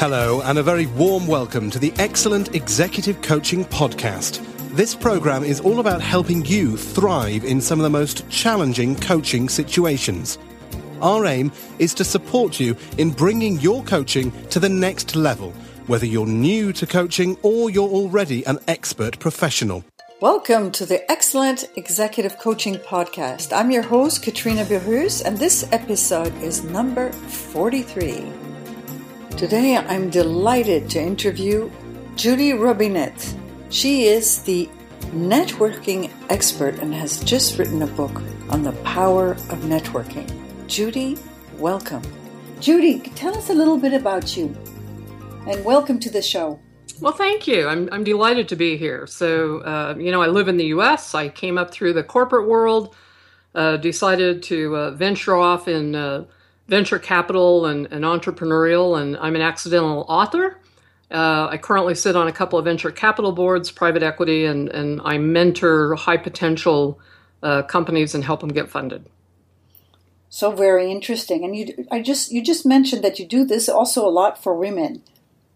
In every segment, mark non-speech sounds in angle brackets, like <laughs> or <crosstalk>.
Hello, and a very warm welcome to the Excellent Executive Coaching Podcast. This program is all about helping you thrive in some of the most challenging coaching situations. Our aim is to support you in bringing your coaching to the next level, whether you're new to coaching or you're already an expert professional. Welcome to the Excellent Executive Coaching Podcast. I'm your host, Katrina Burrus, and this episode is number 43. Today I'm delighted to interview Judy Robinett. She is the networking expert and has just written a book on the power of networking. Judy, welcome. Judy, tell us a little bit about you and welcome to the show. Well, thank you. I'm, I'm delighted to be here. So, uh, you know, I live in the US. I came up through the corporate world, uh, decided to uh, venture off in uh, venture capital and, and entrepreneurial, and I'm an accidental author. Uh, I currently sit on a couple of venture capital boards, private equity, and, and I mentor high potential uh, companies and help them get funded. So very interesting. And you, I just you just mentioned that you do this also a lot for women,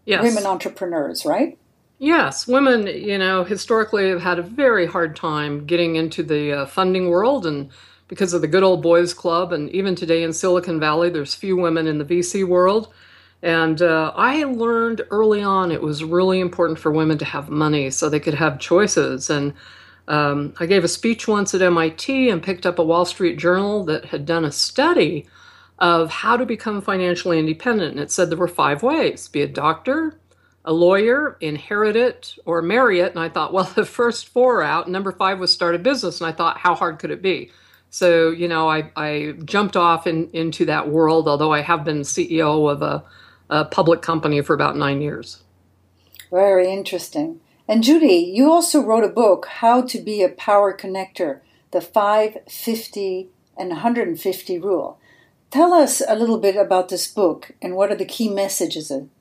yes. women entrepreneurs, right? Yes, women, you know, historically have had a very hard time getting into the uh, funding world, and because of the good old boys club, and even today in Silicon Valley, there's few women in the VC world. And uh, I learned early on it was really important for women to have money so they could have choices. And um, I gave a speech once at MIT and picked up a Wall Street Journal that had done a study of how to become financially independent. And it said there were five ways be a doctor, a lawyer, inherit it, or marry it. And I thought, <laughs> well, the first four out. Number five was start a business. And I thought, how hard could it be? So, you know, I, I jumped off in, into that world, although I have been CEO of a a public company for about nine years. Very interesting. And Judy, you also wrote a book, How to Be a Power Connector The 550 and 150 Rule. Tell us a little bit about this book and what are the key messages in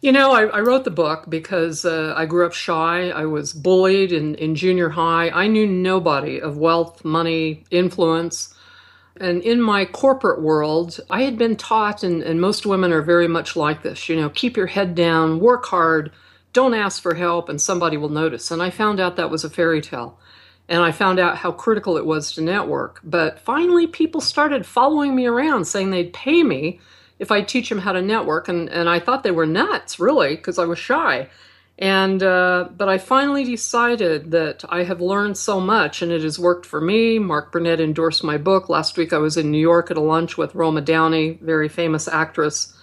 you know, I, I, wrote the book because uh, I grew up shy. I was bullied in, in junior high. I knew nobody of wealth, money, influence. And in my corporate world, I had been taught, and, and most women are very much like this you know, keep your head down, work hard, don't ask for help, and somebody will notice. And I found out that was a fairy tale. And I found out how critical it was to network. But finally, people started following me around saying they'd pay me if I'd teach them how to network. And, and I thought they were nuts, really, because I was shy. And uh, but I finally decided that I have learned so much, and it has worked for me. Mark Burnett endorsed my book last week. I was in New York at a lunch with Roma Downey, very famous actress,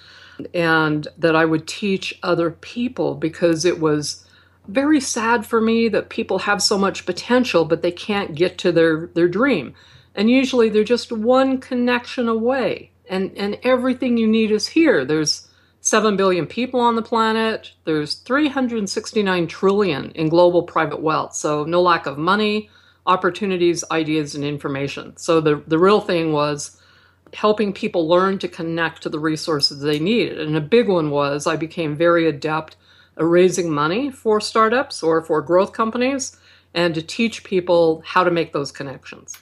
and that I would teach other people because it was very sad for me that people have so much potential, but they can't get to their their dream, and usually they're just one connection away, and and everything you need is here. There's 7 billion people on the planet. There's 369 trillion in global private wealth. So no lack of money, opportunities, ideas, and information. So the, the real thing was helping people learn to connect to the resources they needed. And a big one was I became very adept raising money for startups or for growth companies and to teach people how to make those connections.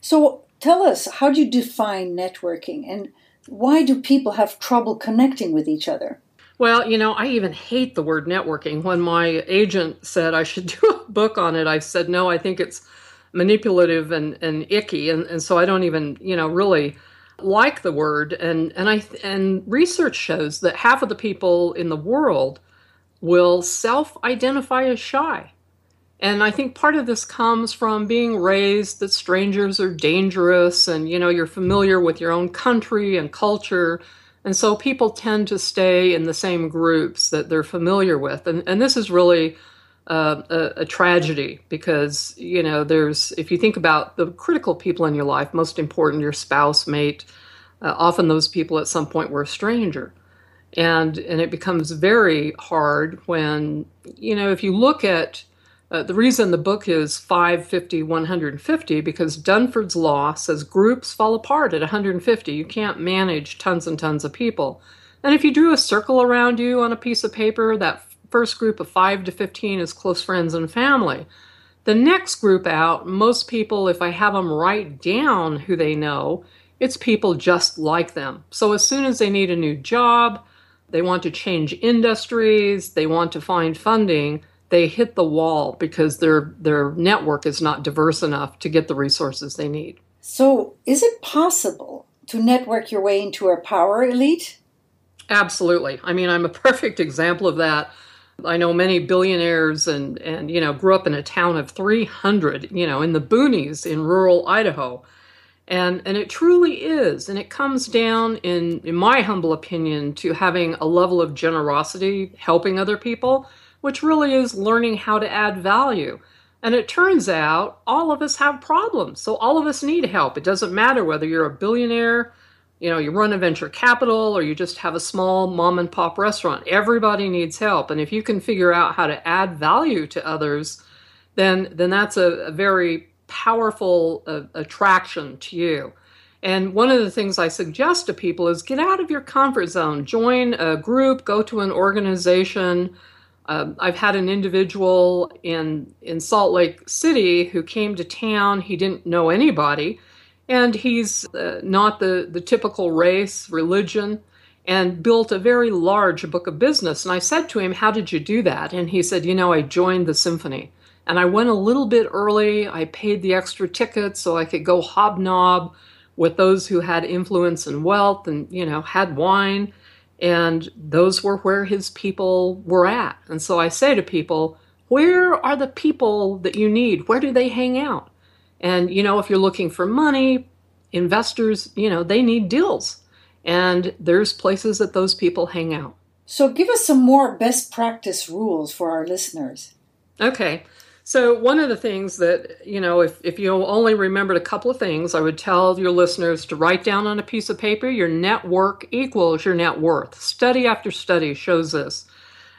So tell us, how do you define networking? And why do people have trouble connecting with each other? Well, you know, I even hate the word networking. When my agent said I should <laughs> do a book on it, I said, no, I think it's manipulative and, and icky. And, and so I don't even, you know, really like the word. And, and, I, and research shows that half of the people in the world will self identify as shy. And I think part of this comes from being raised that strangers are dangerous and, you know, you're familiar with your own country and culture. And so people tend to stay in the same groups that they're familiar with. And, and this is really uh, a, a, tragedy because, you know, there's, if you think about the critical people in your life, most important, your spouse, mate, uh, often those people at some point were a stranger. And, and it becomes very hard when, you know, if you look at, uh, the reason the book is 550, 150, because Dunbar's law says groups fall apart at 150. You can't manage tons and tons of people. And if you drew a circle around you on a piece of paper, that first group of 5 to 15 is close friends and family. The next group out, most people, if I have them write down who they know, it's people just like them. So as soon as they need a new job, they want to change industries, they want to find funding, they hit the wall because their their network is not diverse enough to get the resources they need. So, is it possible to network your way into a power elite? Absolutely. I mean, I'm a <laughs> perfect example of that. I know many billionaires and and you know grew up in a town of 300, you know, in the boonies in rural Idaho. And and it truly is and it comes down in in my humble opinion to having a level of generosity, helping other people, which really is learning how to add value. And it turns out all of us have problems. So all of us need help. It doesn't matter whether you're a billionaire, you know, you run a venture capital or you just have a small mom and pop restaurant. Everybody needs help. And if you can figure out how to add value to others, then then that's a, a very powerful uh, attraction to you. And one of the things I suggest to people is get out of your comfort zone, join a group, go to an organization, um, I've had an individual in in Salt Lake City who came to town. He didn't know anybody, and he's uh, not the the typical race, religion, and built a very large book of business. And I said to him, "How did you do that?" And he said, "You know, I joined the symphony." And I went a little bit early. I paid the extra ticket so I could go hobnob with those who had influence and wealth and, you know, had wine and those were where his people were at. And so I say to people, where are the people that you need? Where do they hang out? And, you know, if you're looking for money, investors, you know, they need deals. And there's places that those people hang out. So give us some more best practice rules for our listeners. Okay. So, one of the things that, you know, if, if you only remembered a couple of things, I would tell your listeners to write down on a piece of paper your network equals your net worth. Study after study shows this.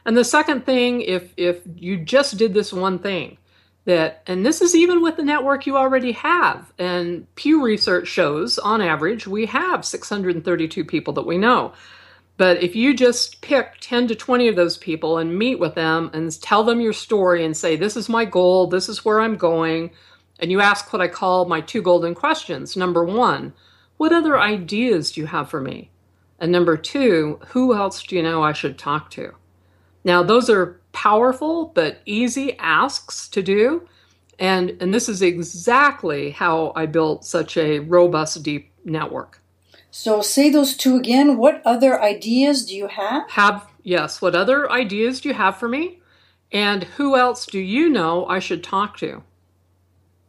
And the second thing, if, if you just did this one thing, that, and this is even with the network you already have, and Pew Research shows on average we have 632 people that we know. But if you just pick 10 to 20 of those people and meet with them and tell them your story and say, This is my goal, this is where I'm going, and you ask what I call my two golden questions. Number one, what other ideas do you have for me? And number two, who else do you know I should talk to? Now, those are powerful but easy asks to do. And, and this is exactly how I built such a robust, deep network. So say those two again. What other ideas do you have? Have, yes. What other ideas do you have for me? And who else do you know I should talk to?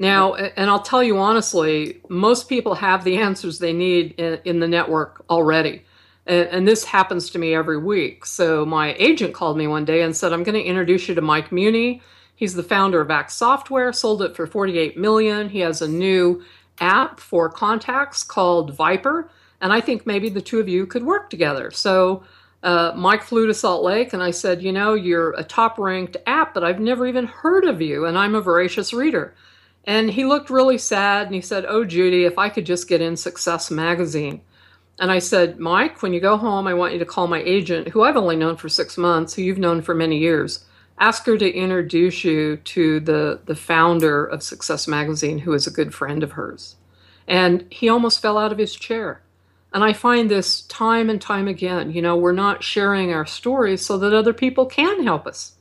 Now, and I'll tell you honestly, most people have the answers they need in, in the network already. And, and, this happens to me every week. So my agent called me one day and said, I'm going to introduce you to Mike Muhney. He's the founder of Act Software, sold it for 48 million. He has a new app for contacts called Viper and I think maybe the two of you could work together. So uh, Mike flew to Salt Lake, and I said, You know, you're a top ranked app, but I've never even heard of you, and I'm a voracious reader. And he looked really sad and he said, Oh, Judy, if I could just get in Success Magazine. And I said, Mike, when you go home, I want you to call my agent, who I've only known for six months, who you've known for many years. Ask her to introduce you to the, the founder of Success Magazine, who is a good friend of hers. And he almost fell out of his chair. And I find this time and time again. You know, we're not sharing our stories so that other people can help us.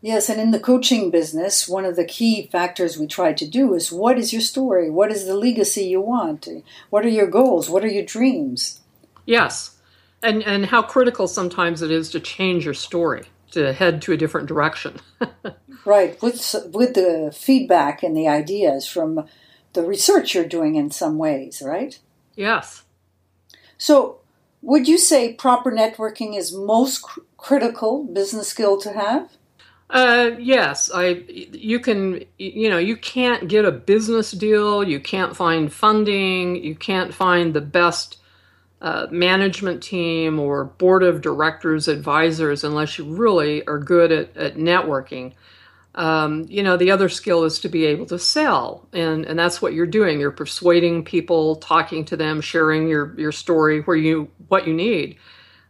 Yes, and in the coaching business, one of the key factors we try to do is what is your story? What is the legacy you want? What are your goals? What are your dreams? Yes. And and how critical sometimes it is to change your story, to head to a different direction. <laughs> right, with with the feedback and the ideas from the research you're doing in some ways, right? Yes. So, would you say proper networking is most cr- critical business skill to have? Uh, yes, I. You can, you know, you can't get a business deal. You can't find funding. You can't find the best uh, management team or board of directors, advisors, unless you really are good at, at networking. Um, you know, the other skill is to be able to sell, and and that's what you're doing. You're persuading people, talking to them, sharing your your story where you what you need.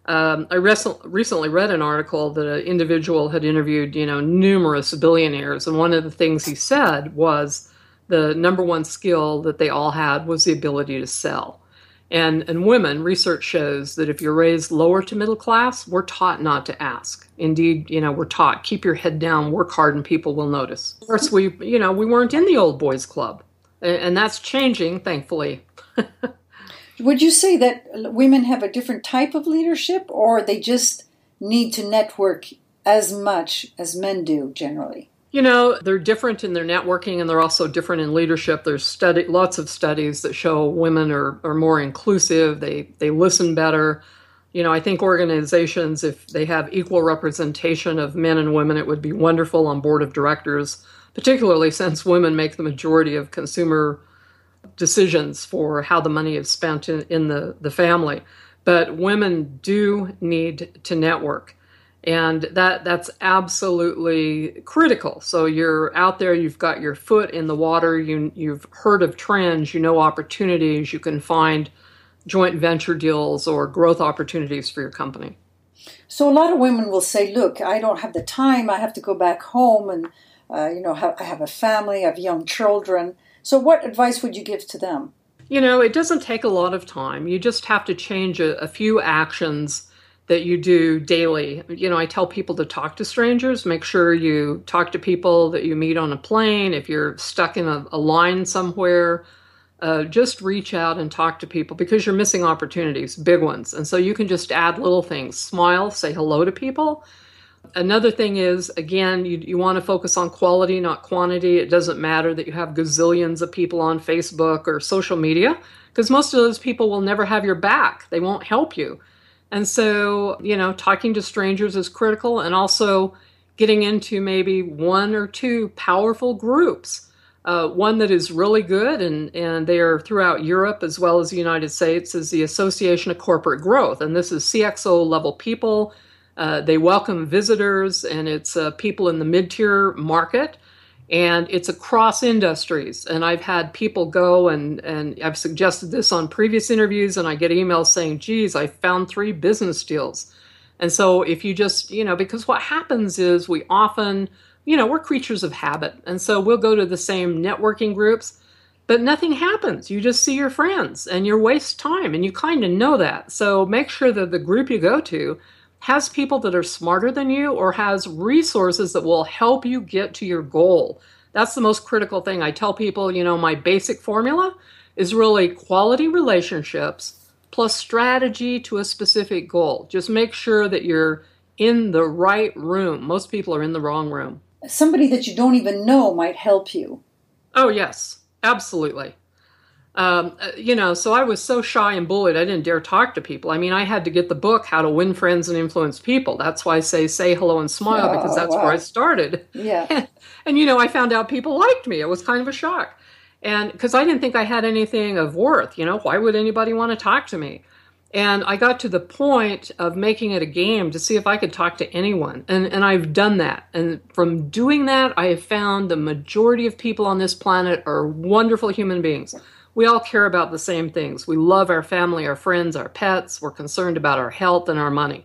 Um, I res- recently read an article that an individual had interviewed, you know, numerous billionaires, and one of the things he said was the number one skill that they all had was the ability to sell. And, and women, research shows that if you're raised lower to middle class, we're taught not to ask. Indeed, you know, we're taught keep your head down, work hard, and people will notice. Of course, we, you know, we weren't in the old boys club, and that's changing, thankfully. <laughs> Would you say that women have a different type of leadership, or they just need to network as much as men do generally? You know, they're different in their networking and they're also different in leadership. There's study lots of studies that show women are, are more inclusive, they they listen better. You know, I think organizations, if they have equal representation of men and women, it would be wonderful on board of directors, particularly since women make the majority of consumer decisions for how the money is spent in, in the, the family. But women do need to network and that that's absolutely critical. So you're out there you've got your foot in the water you you've heard of trends you know opportunities you can find joint venture deals or growth opportunities for your company. So a lot of women will say look i don't have the time i have to go back home and uh, you know have, i have a family i have young children. So what advice would you give to them? You know it doesn't take a lot of time. You just have to change a, a few actions that you do daily. You know, I tell people to talk to strangers, make sure you talk to people that you meet on a plane. If you're stuck in a, a line somewhere, uh, just reach out and talk to people because you're missing opportunities, big ones. And so you can just add little things smile, say hello to people. Another thing is, again, you, you want to focus on quality, not quantity. It doesn't matter that you have gazillions of people on Facebook or social media because most of those people will never have your back. They won't help you. And so, you know, talking to strangers is critical and also getting into maybe one or two powerful groups. Uh, one that is really good, and, and they are throughout Europe as well as the United States, is the Association of Corporate Growth. And this is CXO level people. Uh, they welcome visitors, and it's uh, people in the mid tier market and it's across industries. And I've had people go and, and I've suggested this on previous interviews, and I get emails saying, geez, I found three business deals. And so if you just, you know, because what happens is we often, you know, we're creatures of habit. And so we'll go to the same networking groups, but nothing happens. You just see your friends and you waste time and you kind of know that. So make sure that the group you go to has people that are smarter than you or has resources that will help you get to your goal. That's the most critical thing. I tell people, you know, my basic formula is really quality relationships plus strategy to a specific goal. Just make sure that you're in the right room. Most people are in the wrong room. Somebody that you don't even know might help you. Oh, yes, absolutely. Um, uh, you know, so I was so shy and bullied, I didn't dare talk to people. I mean, I had to get the book, How to Win Friends and Influence People. That's why I say, say hello and smile, oh, because that's wow. where I started. Yeah. And, <laughs> and, you know, I found out people liked me. It was kind of a shock. And because I didn't think I had anything of worth, you know, why would anybody want to talk to me? And I got to the point of making it a game to see if I could talk to anyone. And, and I've done that. And from doing that, I have found the majority of people on this planet are wonderful human beings we all care about the same things. We love our family, our friends, our pets. We're concerned about our health and our money.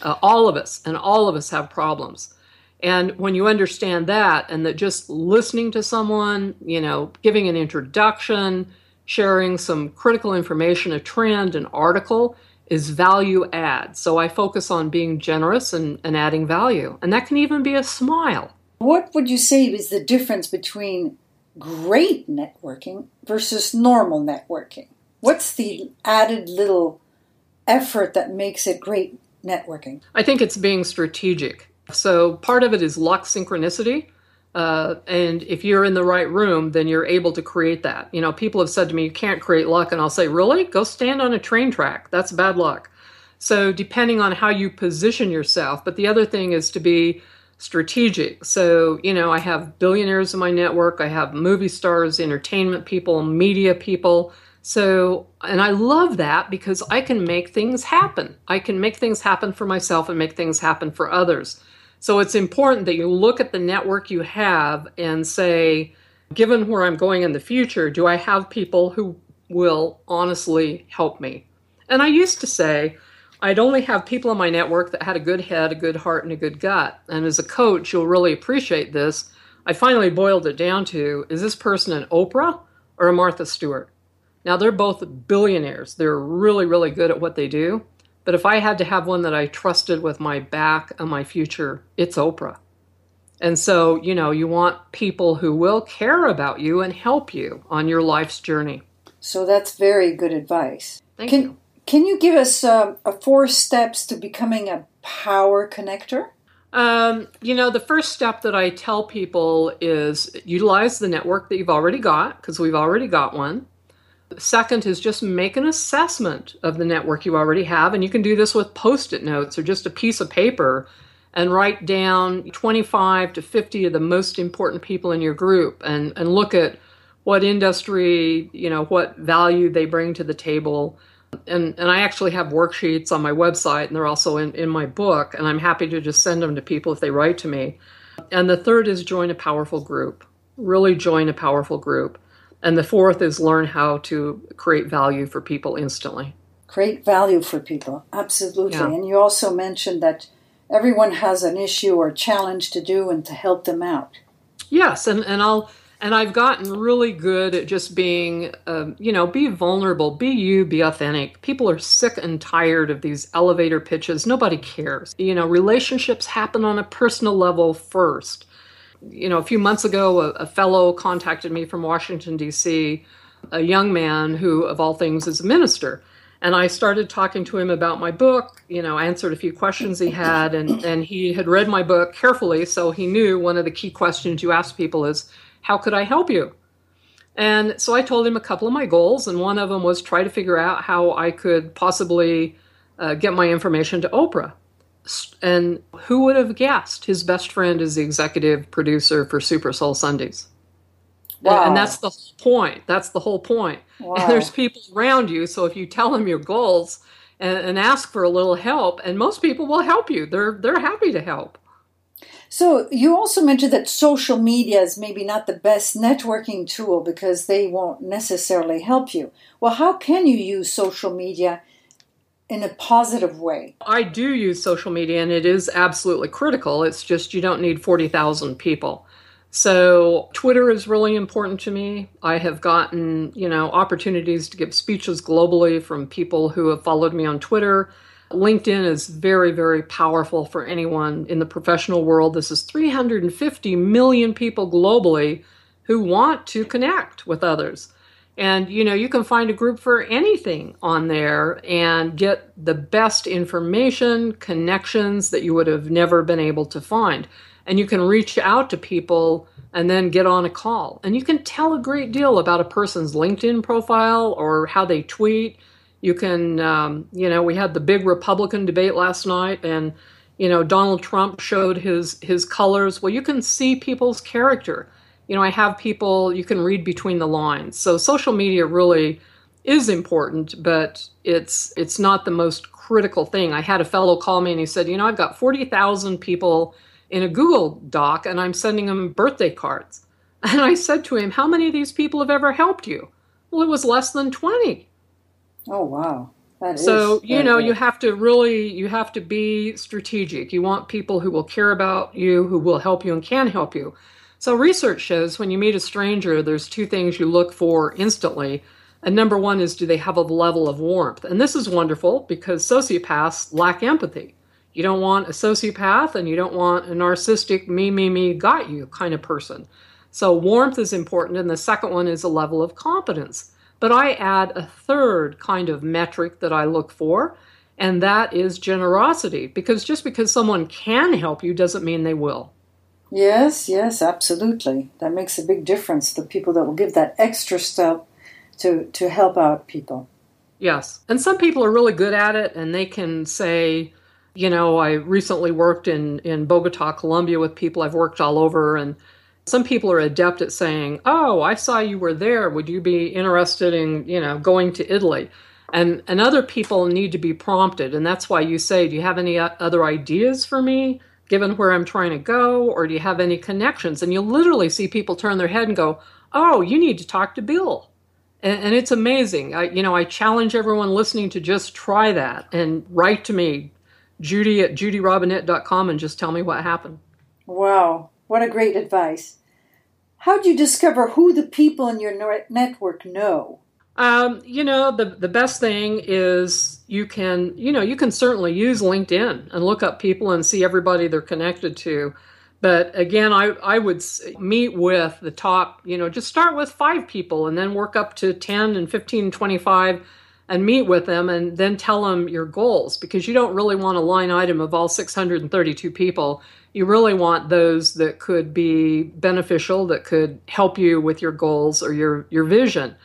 Uh, all of us, and all of us have problems. And when you understand that, and that just listening to someone, you know, giving an introduction, sharing some critical information, a trend, an article, is value add. So I focus on being generous and, and adding value. And that can even be a smile. What would you say is the difference between great networking versus normal networking? What's the added little effort that makes it great networking? I think it's being strategic. So part of it is luck synchronicity. Uh, and if you're in the right room, then you're able to create that. You know, people have said to me, you can't create luck. And I'll say, really? Go stand on a train track. That's bad luck. So, depending on how you position yourself. But the other thing is to be strategic. So, you know, I have billionaires in my network, I have movie stars, entertainment people, media people. So, and I love that because I can make things happen. I can make things happen for myself and make things happen for others. So, it's important that you look at the network you have and say, given where I'm going in the future, do I have people who will honestly help me? And I used to say, I'd only have people in my network that had a good head, a good heart, and a good gut. And as a coach, you'll really appreciate this. I finally boiled it down to is this person an Oprah or a Martha Stewart? Now, they're both billionaires. They're really, really good at what they do. But if I had to have one that I trusted with my back and my future, it's Oprah. And so, you know, you want people who will care about you and help you on your life's journey. So that's very good advice. Thank can, you. Can you give us uh, four steps to becoming a power connector? Um, you know, the first step that I tell people is utilize the network that you've already got, because we've already got one. Second is just make an assessment of the network you already have. And you can do this with post it notes or just a piece of paper and write down 25 to 50 of the most important people in your group and, and look at what industry, you know, what value they bring to the table. And, and I actually have worksheets on my website and they're also in, in my book. And I'm happy to just send them to people if they write to me. And the third is join a powerful group. Really join a powerful group. And the fourth is learn how to create value for people instantly. Create value for people, absolutely. Yeah. And you also mentioned that everyone has an issue or challenge to do and to help them out. Yes, and, and I'll and I've gotten really good at just being, um, you know, be vulnerable, be you, be authentic. People are sick and tired of these elevator pitches. Nobody cares. You know, relationships happen on a personal level first you know, a few months ago, a, a fellow contacted me from Washington, D.C., a young man who, of all things, is a minister. And I started talking to him about my book, you know, answered a few questions he had, and, and he had read my book carefully, so he knew one of the key questions you ask people is, How could I help you? And so I told him a couple of my goals, and one of them was try to figure out how I could possibly uh, get my information to Oprah. And who would have guessed his best friend is the executive producer for Super Soul Sundays? Wow. And that's the whole point. That's the whole point. <laughs> Wow. And there's people around you. So if you tell them your goals and, and ask for a little help, and most people will help you, they're they're happy to help. So you also mentioned that social media is maybe not the best networking tool because they won't necessarily help you. Well, how can you use social media in a positive way? I do use social media and it is absolutely critical. It's just you don't need 40,000 people. So Twitter is really important to me. I have gotten, you know, opportunities to give speeches globally from people who have followed me on Twitter. LinkedIn is very, very powerful for anyone in the professional world. This is 350 million people globally who want to connect with others. And you know, you can find a group for anything on there and get the best information, connections that you would have never been able to find. And you can reach out to people and then get on a call. And you can tell a great deal about a person's LinkedIn profile or how they tweet. You can, um, you know, we had the big Republican debate last night, and you know, Donald Trump showed his his colors. Well, you can see people's character you know, I have people you can read between the lines. So social media really is important, but it's it's not the most critical thing. I had a fellow call me and he said, "You know, I've got 40,000 people in a Google Doc and I'm sending them birthday cards." <laughs> And I said to him, "How many of these people have ever helped you?" Well, it was less than 20. Oh, wow. That so you know good. you have to really you have to be strategic you want people who will care about you who will help you and can help you so, research shows when you meet a stranger, there's two things you look for instantly. And number one is do they have a level of warmth? And this is wonderful because sociopaths lack empathy. You don't want a sociopath and you don't want a narcissistic, me, me, me, got you kind of person. So, warmth is important. And the second one is a level of competence. But I add a third kind of metric that I look for, and that is generosity. Because just because someone can help you doesn't mean they will. Yes, yes, absolutely. That makes a big difference. The people that will give that extra step to to help out people. Yes. And some people are really good at it and they can say, you know, I recently worked in in Bogota, Colombia with people I've worked all over and some people are adept at saying, "Oh, I saw you were there. Would you be interested in, you know, going to Italy?" And and other people need to be prompted, and that's why you say, "Do you have any other ideas for me?" given where I'm trying to go, or do you have any connections? And you literally see people turn their head and go, "Oh, you need to talk to Bill," and, it's amazing. I, you know, I challenge everyone listening to just try that and write to me, Judy at judyrobinett.com, and just tell me what happened. Wow, what a great advice! How do you discover who the people in your network know? Um, you know, the the best thing is you can, you know, you can certainly use LinkedIn and look up people and see everybody they're connected to. But again, I, I would meet with the top, you know, just start with five people and then work up to 10 and 15, 25 and meet with them and then tell them your goals because you don't really want a line item of all 632 people. You really want those that could be beneficial, that could help you with your goals or your, your vision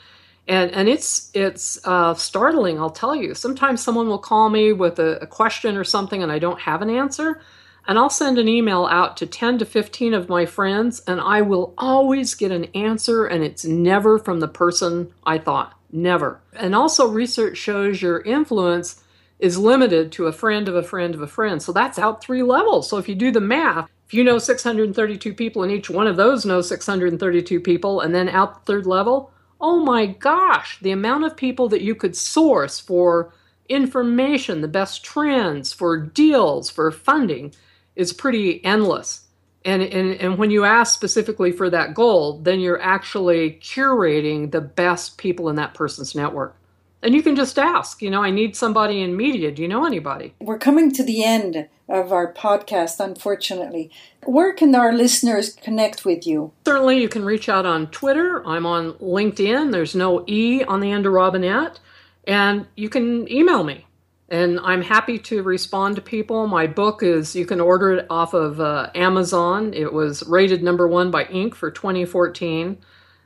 and and it's it's uh, startling. I'll tell you. Sometimes someone will call me with a, a, question or something, and I don't have an answer, and I'll send an email out to ten to fifteen of my friends, and I will always get an answer, and it's never from the person I thought. Never. And also, research shows your influence is limited to a friend of a friend of a friend. So that's out three levels. So if you do the math, if you know 632 people and each one of those knows 632 people, and then out the third level, oh my gosh, the amount of people that you could source for information, the best trends, for deals, for funding is pretty endless. And, and, and when you ask specifically for that goal, then you're actually curating the best people in that person's network. And you can just ask, you know, I need somebody in media. Do you know anybody? We're coming to the end of our podcast, unfortunately. Where can our listeners connect with you? Certainly, you can reach out on Twitter. I'm on LinkedIn. There's no E on the end of Robinett. And you can email me. And I'm happy to respond to people. My book is, you can order it off of uh, Amazon. It was rated number one by Inc. for 2014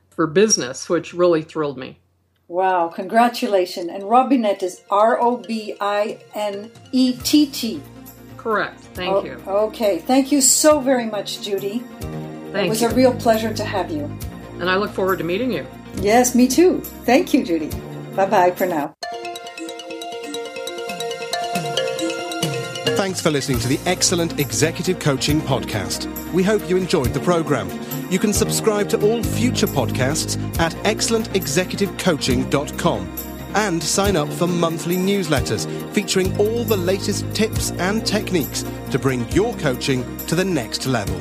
for business, which really thrilled me. Wow, congratulations. And Robinett is R O B I N E T T. Correct. Thank oh, you. Okay. Thank you so very much, Judy. Thank it was you. a real pleasure to have you. And I look forward to meeting you. Yes, me too. Thank you, Judy. Bye bye for now. Thanks for listening to the Excellent Executive Coaching Podcast. We hope you enjoyed the program. You can subscribe to all future podcasts at excellentexecutivecoaching.com and sign up for monthly newsletters featuring all the latest tips and techniques to bring your coaching to the next level.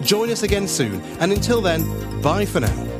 Join us again soon, and until then, bye for now.